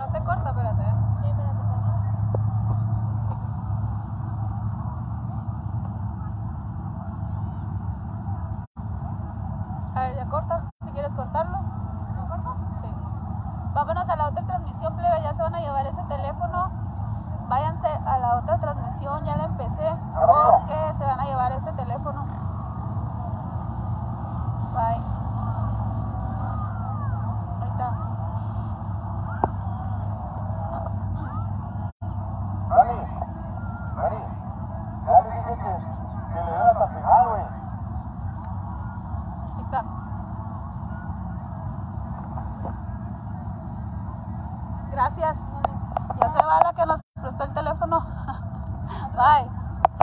no se corta, espérate. Sí, espérate, espérate. A ver, ya corta. Si quieres cortarlo. ¿Lo corto? Sí. Vámonos a la otra transmisión, plebe. Ya se van a llevar ese teléfono. Váyanse a la otra transmisión. Ya la empecé. Porque se van a llevar este teléfono. Bye. Ahorita. Dani, Dani, ya le dije que, que le das a pegar, güey. Ahí está. Gracias. Ya se va la que nos prestó el teléfono. Bye.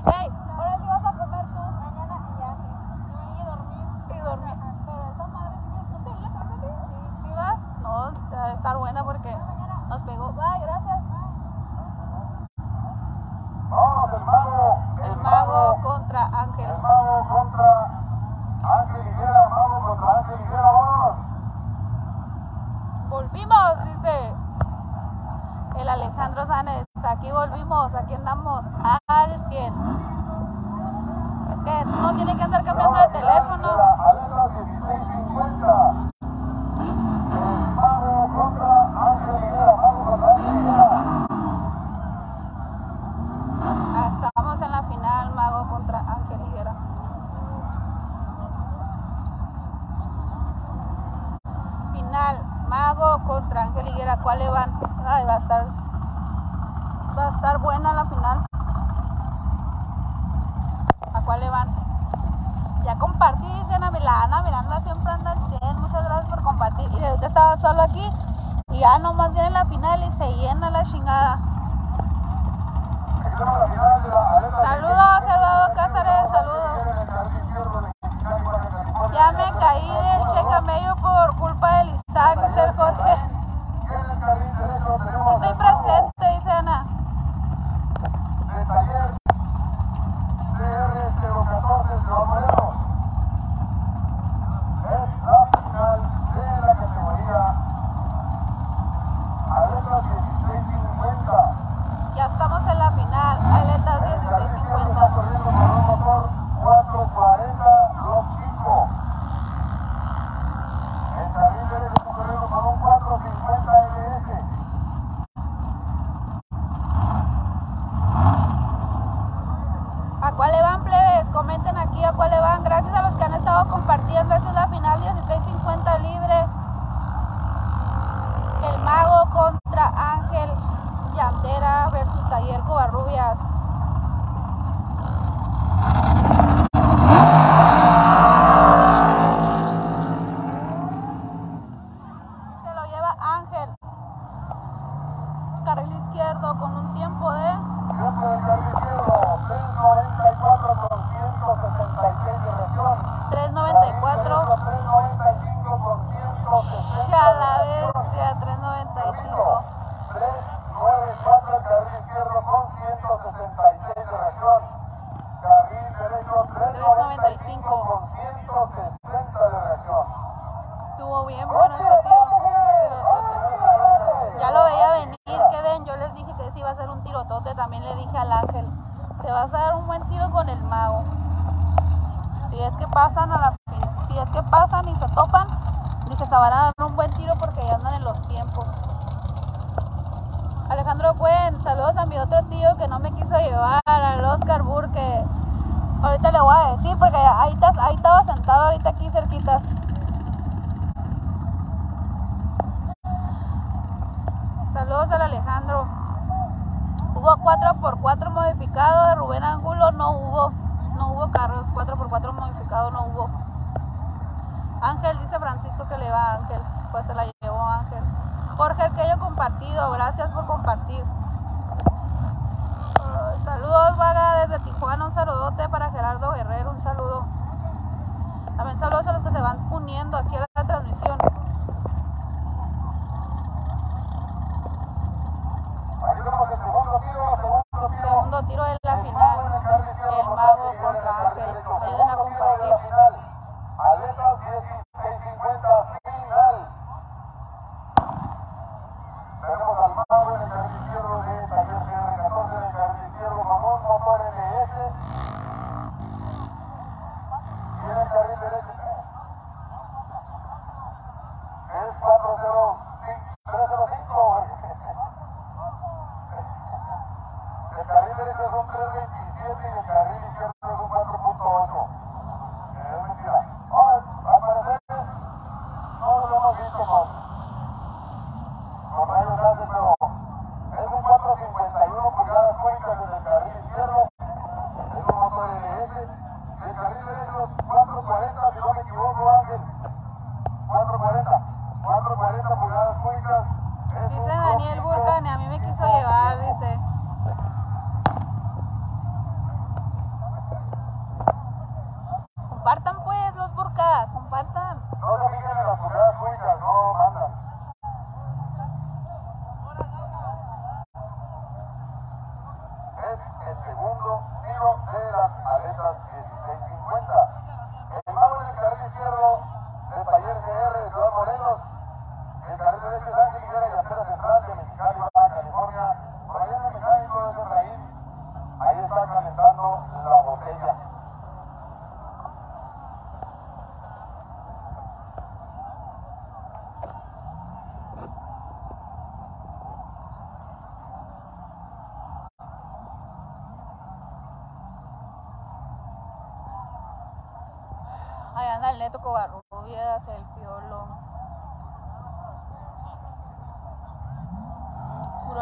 Hey, ahora sí vas a comer tú. Mañana ya sí. Me voy a dormir. Y dormir. Pero esa madre sí, ¿no te duele la cabeza a ti? Sí. ¿Sí va? No, debe estar buena porque nos pegó. Bye, gracias. Vamos, el mago. El mago contra Ángel. El mago contra Ángel Higuera, mago contra Ángel Higuera, vamos. Volvimos, dice el Alejandro Sánchez. Aquí volvimos, aquí andamos al 100. Es que no tiene que andar cambiando de teléfono. Aleta 1650. El mago contra Ángel Higuera, mago contra Ángel Higuera. Ah, Estamos en la final, Mago contra Ángel Higuera. Final, Mago contra Ángel Higuera. ¿Cuál le van? Ay, va a estar. Va a estar buena la final. ¿A cuál le van? Ya compartí, dice Ana. Miranda siempre anda al 100. Muchas gracias por compartir. Y ahorita estaba solo aquí. Y ya nomás viene la final y se llena la chingada. Saludos, Salvador Cáceres. Saludos. Ya me caí del che camello por culpa del Isaac, dice el Jorge. Estoy el mago presente, dice Ana. de taller CR014 de Romero. Es la final de la categoría Aletas 1650. Ya estamos en la final. Aletas El carril izquierdo está 1650. corriendo con un motor 440 Block 5. El carril derecho está corriendo con un 450 LS. ¿A cuál le van, plebes? Le van. Gracias a los que han estado compartiendo. Esta es la final 1650 libre. El mago contra Ángel Yandera versus Taller Covarrubias. Se lo lleva Ángel. Carril izquierdo con un tiempo de Tiempo del carril izquierdo, 394 con 166 de reacción. 394. 395 con 160 Ya la de reacción. bestia, 395. 394 el carril izquierdo con 166 de reacción. Carril derecho 395 con 160 de reacción. Estuvo bien bueno ese tiro. tirotote. Ya lo veía venir, que ven, yo les dije que sí iba a ser un tirotote, también le dije al ángel, te vas a dar un buen con el mago. Si es que pasan a la si es que pasan y se topan, dije se van a dar un buen tiro porque ya andan en los tiempos. Alejandro Cuen, saludos a mi otro tío que no me quiso llevar, al Oscar Burr, que ahorita le voy a decir porque ahí, ahí estaba sentado ahorita aquí cerquitas. Saludos al Alejandro. Hubo 4x4 modificado de Rubén Angulo, no hubo. No hubo carros, 4x4 modificado no hubo. Ángel, dice Francisco que le va a Ángel. Pues se la llevó Ángel. Jorge Arquello compartido, gracias por compartir. Saludos, vaga, desde Tijuana, un saludote para Gerardo Guerrero, un saludo. También saludos a los que se van uniendo aquí a la transmisión. Aquí tenemos el segundo tiro, segundo tiro. Segundo tiro de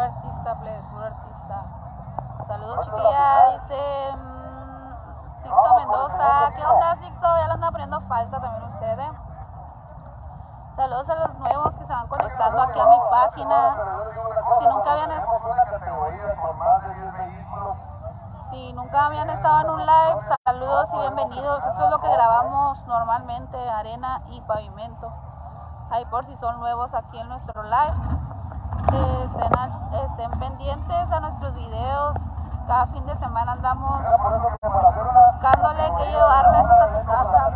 artista, please, puro artista. Saludos, chiquilla, dice mm, Sixto Mendoza. ¿Qué onda, Sixto? Ya lo andan poniendo falta también ustedes. ¿eh? Saludos a los nuevos que se van conectando aquí a mi página. Si nunca habían si nunca habían estado en un live, saludos y bienvenidos. Esto es lo que grabamos normalmente, arena y pavimento. Ahí por si son nuevos aquí en nuestro live. Estén estén pendientes a nuestros videos. Cada fin de semana andamos buscándole que llevarles hasta su casa.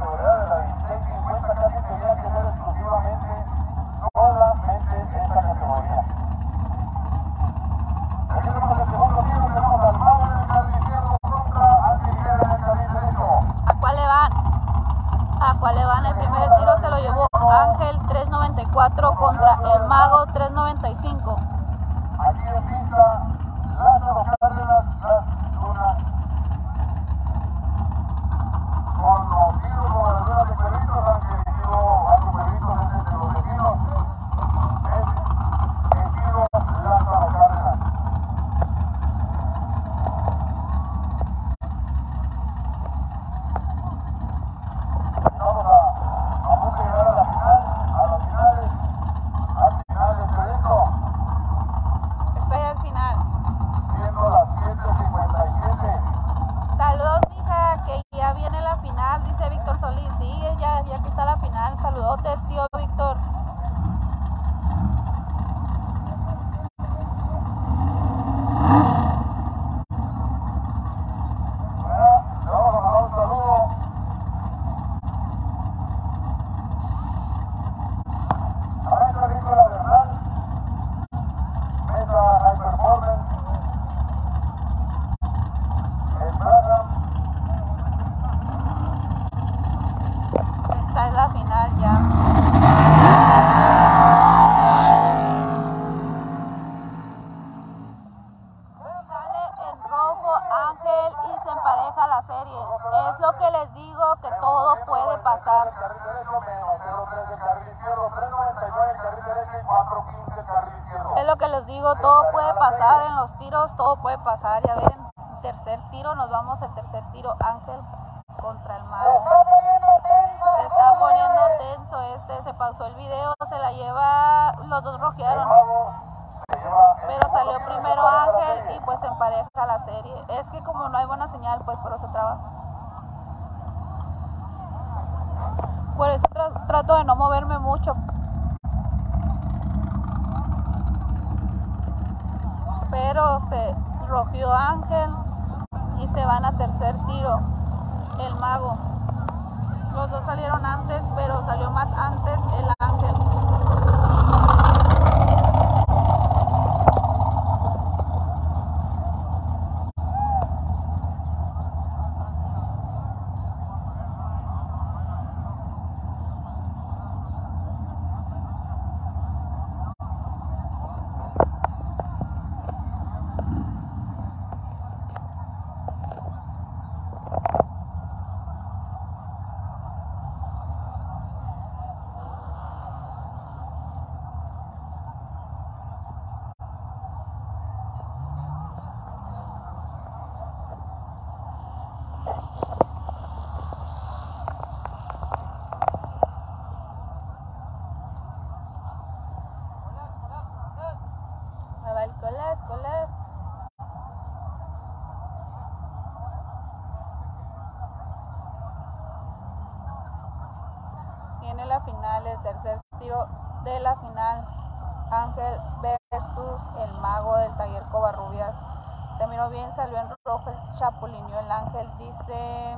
¿A cuál le van? ¿A cuál le van? El primer tiro se lo llevó Ángel 394 contra el Mago 395. Aquí en Isla, Lázaro Cárdenas, por eso trato de no moverme mucho. Pero se rompió Ángel y se van a tercer tiro, el mago. Los dos salieron antes, pero salió más antes el chapulineó el ángel, dice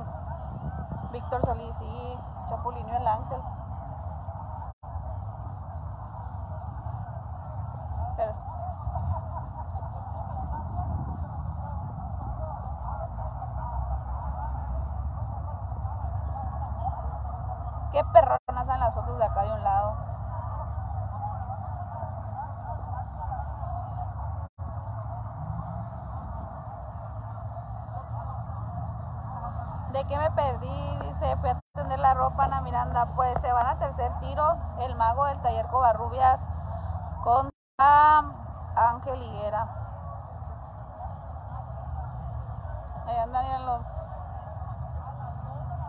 Víctor Solís. Sí, chapulineó el ángel. Pero qué perronas son las fotos de acá de un lado. ¿De qué me perdí? Dice, fui a tender la ropa, Ana Miranda. Pues se van a tercer tiro. El mago del taller Covarrubias contra Ángel Higuera. Ahí andan ya los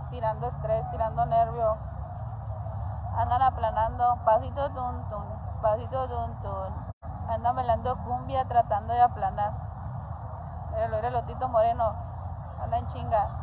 tirando estrés, tirando nervios. Andan aplanando, pasito tun tun, pasito tun tun. Andan bailando cumbia tratando de aplanar. Míralo, míralo, Tito Moreno. Anda en chinga.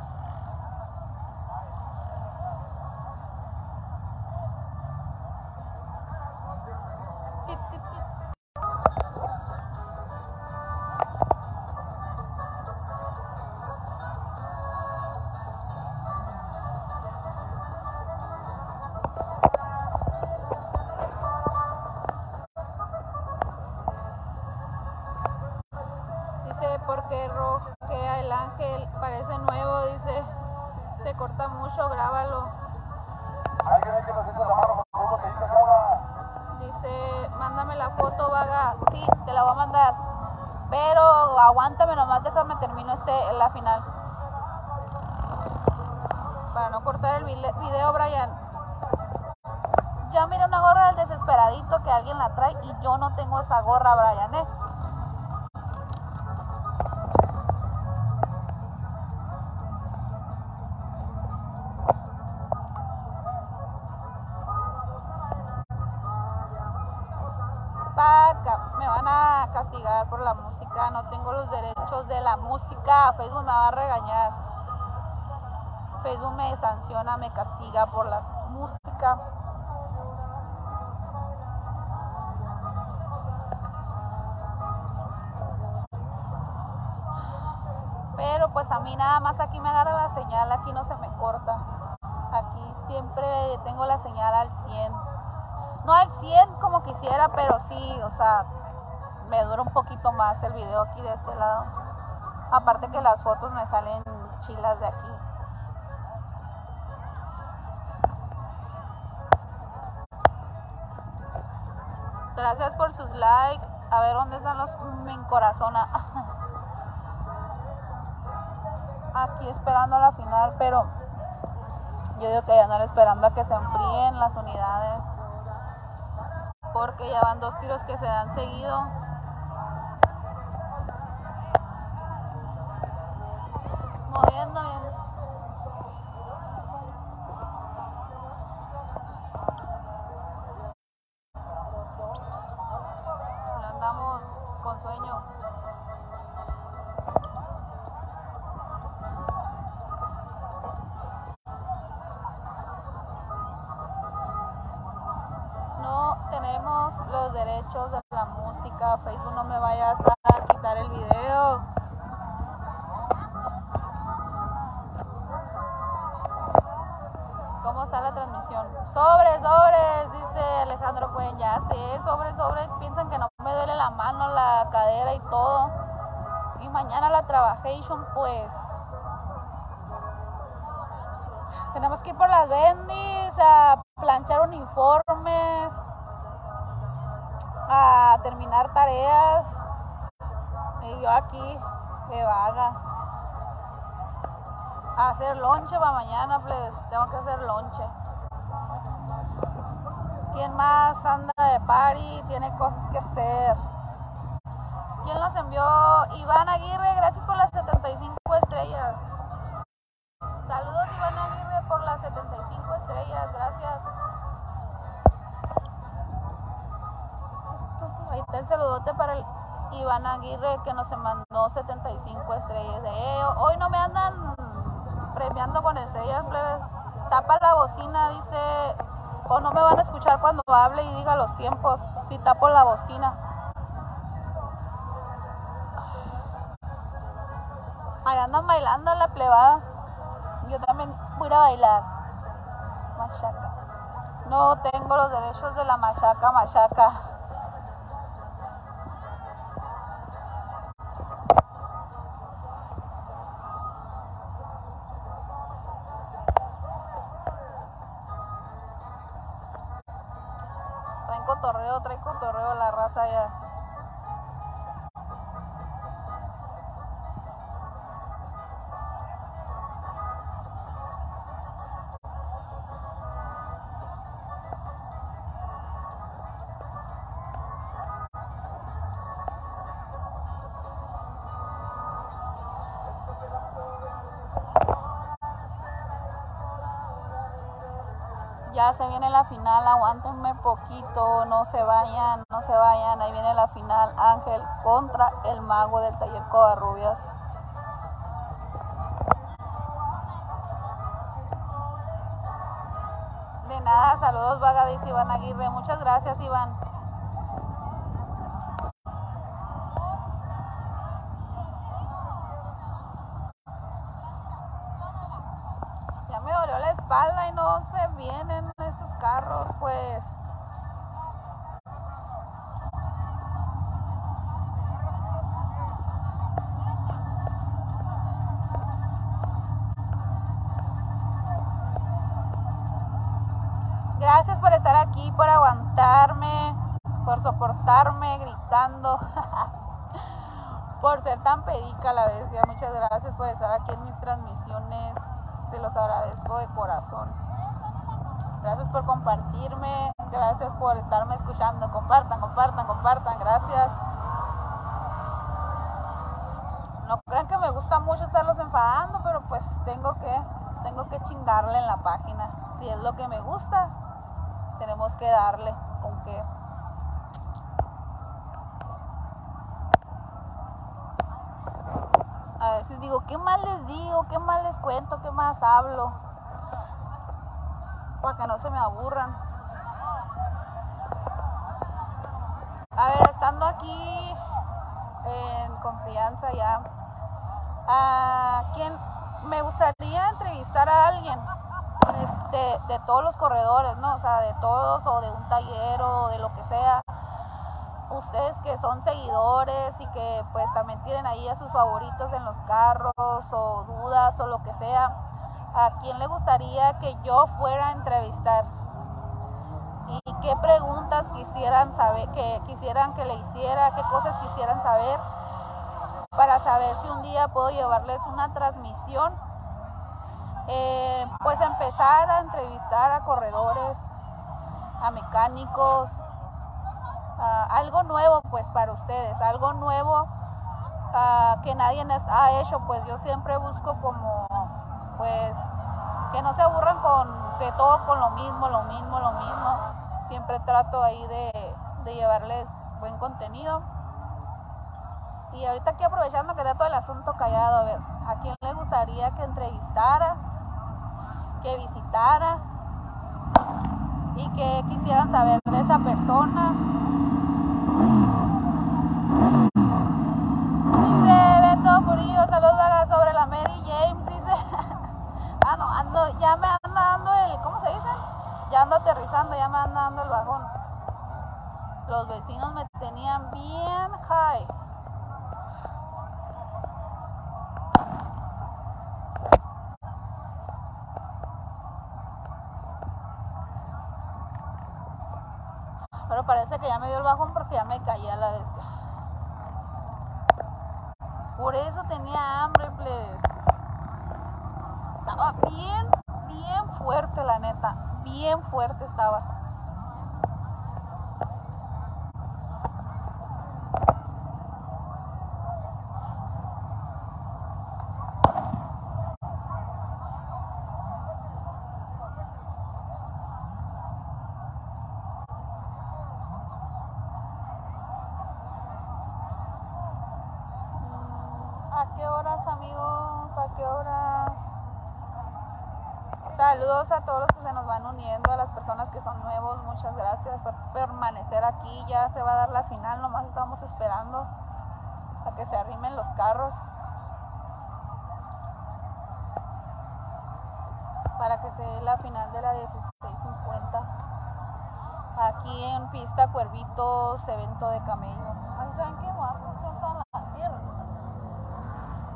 Dice, porque rojea el ángel, parece nuevo, dice, se corta mucho, grábalo. Dice, mándame la foto, vaga. Sí, te la voy a mandar. Pero aguántame nomás, déjame termino este, la final. Para no cortar el video, Brian. Ya mira una gorra del desesperadito que alguien la trae y yo no tengo esa gorra, Brian, ¿eh? Tengo los derechos de la música, Facebook me va a regañar. Facebook me sanciona, me castiga por la música. Pero pues a mí nada más aquí me agarra la señal, aquí no se me corta. Aquí siempre tengo la señal al 100. No al 100 como quisiera, pero sí, o sea, me dura un poquito más el video aquí de este lado. Aparte que las fotos me salen chilas de aquí. Gracias por sus likes. A ver dónde están los me encorazona. Aquí esperando la final, pero yo digo que ya no esperando a que se enfríen las unidades. Porque ya van dos tiros que se dan seguido. Con sueño. No tenemos los derechos de la música. Facebook no me vayas a quitar el video. ¿Cómo está la transmisión? Sobres, sobres, dice Alejandro Cuen. Ya sé, sobres, sobres. Piensan que no cadera y todo. Y mañana la trabajation, pues. Tenemos que ir por las bendis, a planchar uniformes, a terminar tareas. Y yo aquí, que vaga. A hacer lonche para mañana, pues. Tengo que hacer lonche. ¿Quién más anda de party? Tiene cosas que hacer. ¿Quién los envió? Iván Aguirre, gracias por las 75 estrellas. Saludos Iván Aguirre por las 75 estrellas, gracias. Ahí está el saludote para el Iván Aguirre que nos mandó 75 estrellas. Eh, hoy no me andan premiando con estrellas, plebes. Tapa la bocina, dice O no me van a escuchar cuando hable y diga los tiempos, si tapo la bocina. Ahí andan bailando la plebada. Yo también voy a bailar. Machaca. No tengo los derechos de la machaca, machaca. Traen cotorreo, trae cotorreo la raza ya. Se viene la final, aguántenme poquito, no se vayan, no se vayan, ahí viene la final, Ángel contra el mago del taller Covarrubias. De nada, saludos vaga, dice Iván Aguirre, muchas gracias Iván. Me dolió la espalda y no se vienen estos carros, pues. Gracias por estar aquí, por aguantarme, por soportarme gritando, por ser tan pedica la bestia. Muchas gracias por estar aquí en mis transmisiones. Se los agradezco de corazón. Gracias por compartirme, gracias por estarme escuchando. Compartan, compartan, compartan. Gracias. No crean que me gusta mucho estarlos enfadando, pero pues tengo que tengo que chingarle en la página. Si es lo que me gusta, tenemos que darle con qué. A veces digo, ¿qué más les digo? ¿Qué más les cuento? ¿Qué más hablo? Para que no se me aburran. A ver, estando aquí en confianza ya, ¿a quién me gustaría entrevistar a alguien? Este, de todos los corredores, ¿no? O sea, de todos o de un taller o de lo que sea. Ustedes que son seguidores y que pues también tienen ahí a sus favoritos en los carros o dudas o lo que sea. ¿A quién le gustaría que yo fuera a entrevistar? ¿Y qué preguntas quisieran saber, que quisieran que le hiciera, qué cosas quisieran saber para saber si un día puedo llevarles una transmisión eh, pues empezar a entrevistar a corredores, a mecánicos, a algo nuevo pues para ustedes, algo nuevo ah, que nadie ha hecho, pues yo siempre busco como pues que no se aburran con que todo con lo mismo, lo mismo, lo mismo. Siempre trato ahí de, de llevarles buen contenido. Y ahorita aquí aprovechando que está todo el asunto callado, a ver, ¿a quién le gustaría que entrevistara? que visitara y que quisieran saber de esa persona. Aterrizando, ya me anda dando el vagón. Los vecinos me tenían bien high. Pero parece que ya me dio el bajón porque ya me caía la bestia. Por eso tenía hambre. Estaba bien, bien fuerte, la neta. Bien fuerte estaba. ¿A qué horas, amigos? ¿A qué horas? Saludos a todos los que se nos van uniendo, a las personas que son nuevos, muchas gracias por permanecer aquí. Ya se va a dar la final, nomás estamos esperando a que se arrimen los carros para que se dé la final de la 1650. Aquí en pista Cuervitos, evento de camello. ¿saben qué? Me.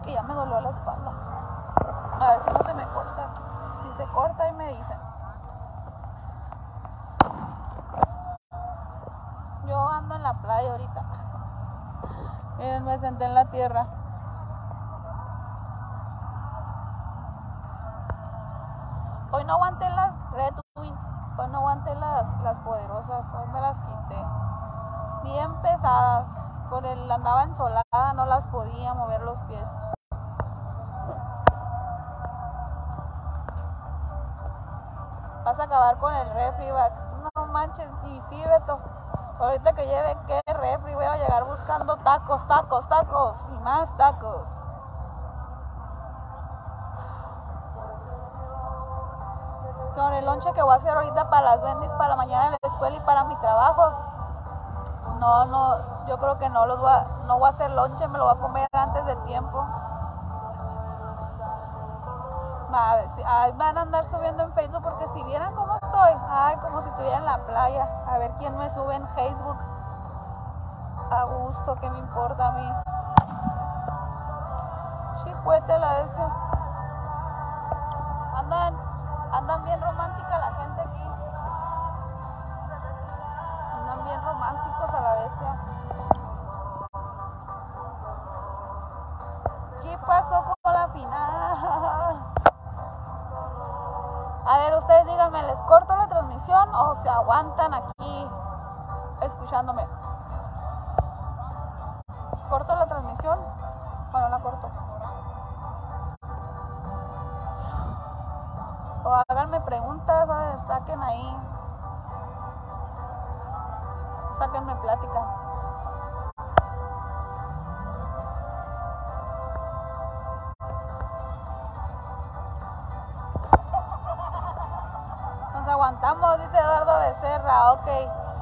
Que ya me dolió la espalda. A ver si no se me corta. Si se corta y me dicen. Yo ando en la playa ahorita. Miren, me senté en la tierra. Hoy no aguanté las Red Wings. Hoy no aguanté las, las poderosas. Hoy me las quité. Bien pesadas. Con el andaba ensolada, no las podía mover los pies. Vas a acabar con el refri. No manches, y sí, Beto. Ahorita que lleve qué refri, voy a llegar buscando tacos, tacos, tacos y más tacos. Con el lonche que voy a hacer ahorita para las bendis, para mañana en la escuela y para mi trabajo. No, no, yo creo que no los voy a, no voy a hacer lonche, me lo voy a comer antes de tiempo. A ver, si, ay, van a andar subiendo en Facebook porque si vieran cómo estoy, ay, como si estuviera en la playa. A ver quién me sube en Facebook. A gusto, ¿qué me importa a mí? Chicuete la esa. Andan, andan bien romántica la gente aquí. Bien románticos a la bestia. ¿Qué pasó con la final? A ver, ustedes díganme, ¿les corto la transmisión o se aguantan aquí escuchándome? Sáquenme plática. Nos aguantamos, dice Eduardo Becerra. Ok,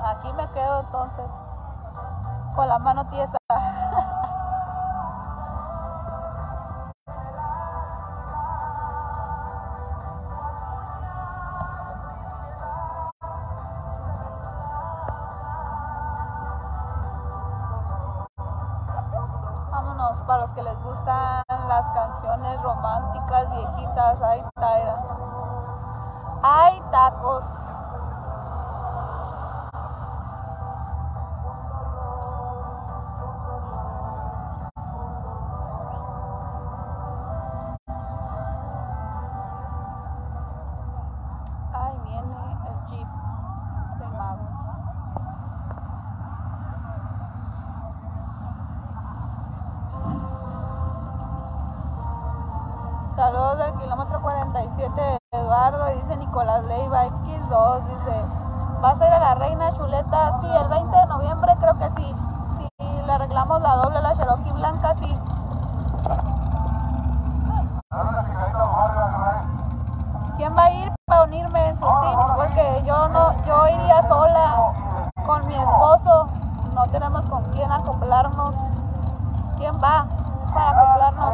aquí me quedo entonces. Con la mano tiesa. Jeep del mago. Saludos del kilómetro 47 Eduardo, y dice Nicolás Leiva X2, dice, ¿vas a ir a la Reina Chuleta? Sí, el 20 de noviembre creo que sí. Si le arreglamos la doble, la Cherokee blanca, sí. ¿Quién va a ir para unirme en sus teams? Porque yo no, yo iría sola con mi esposo. No tenemos con quién acoplarnos. ¿Quién va para acoplarnos?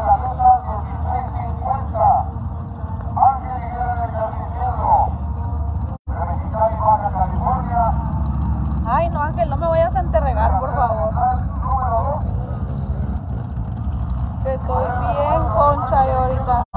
Ay, no, Ángel, no me vayas a enterregar, por favor. Número 2. Que estoy bien concha yo ahorita.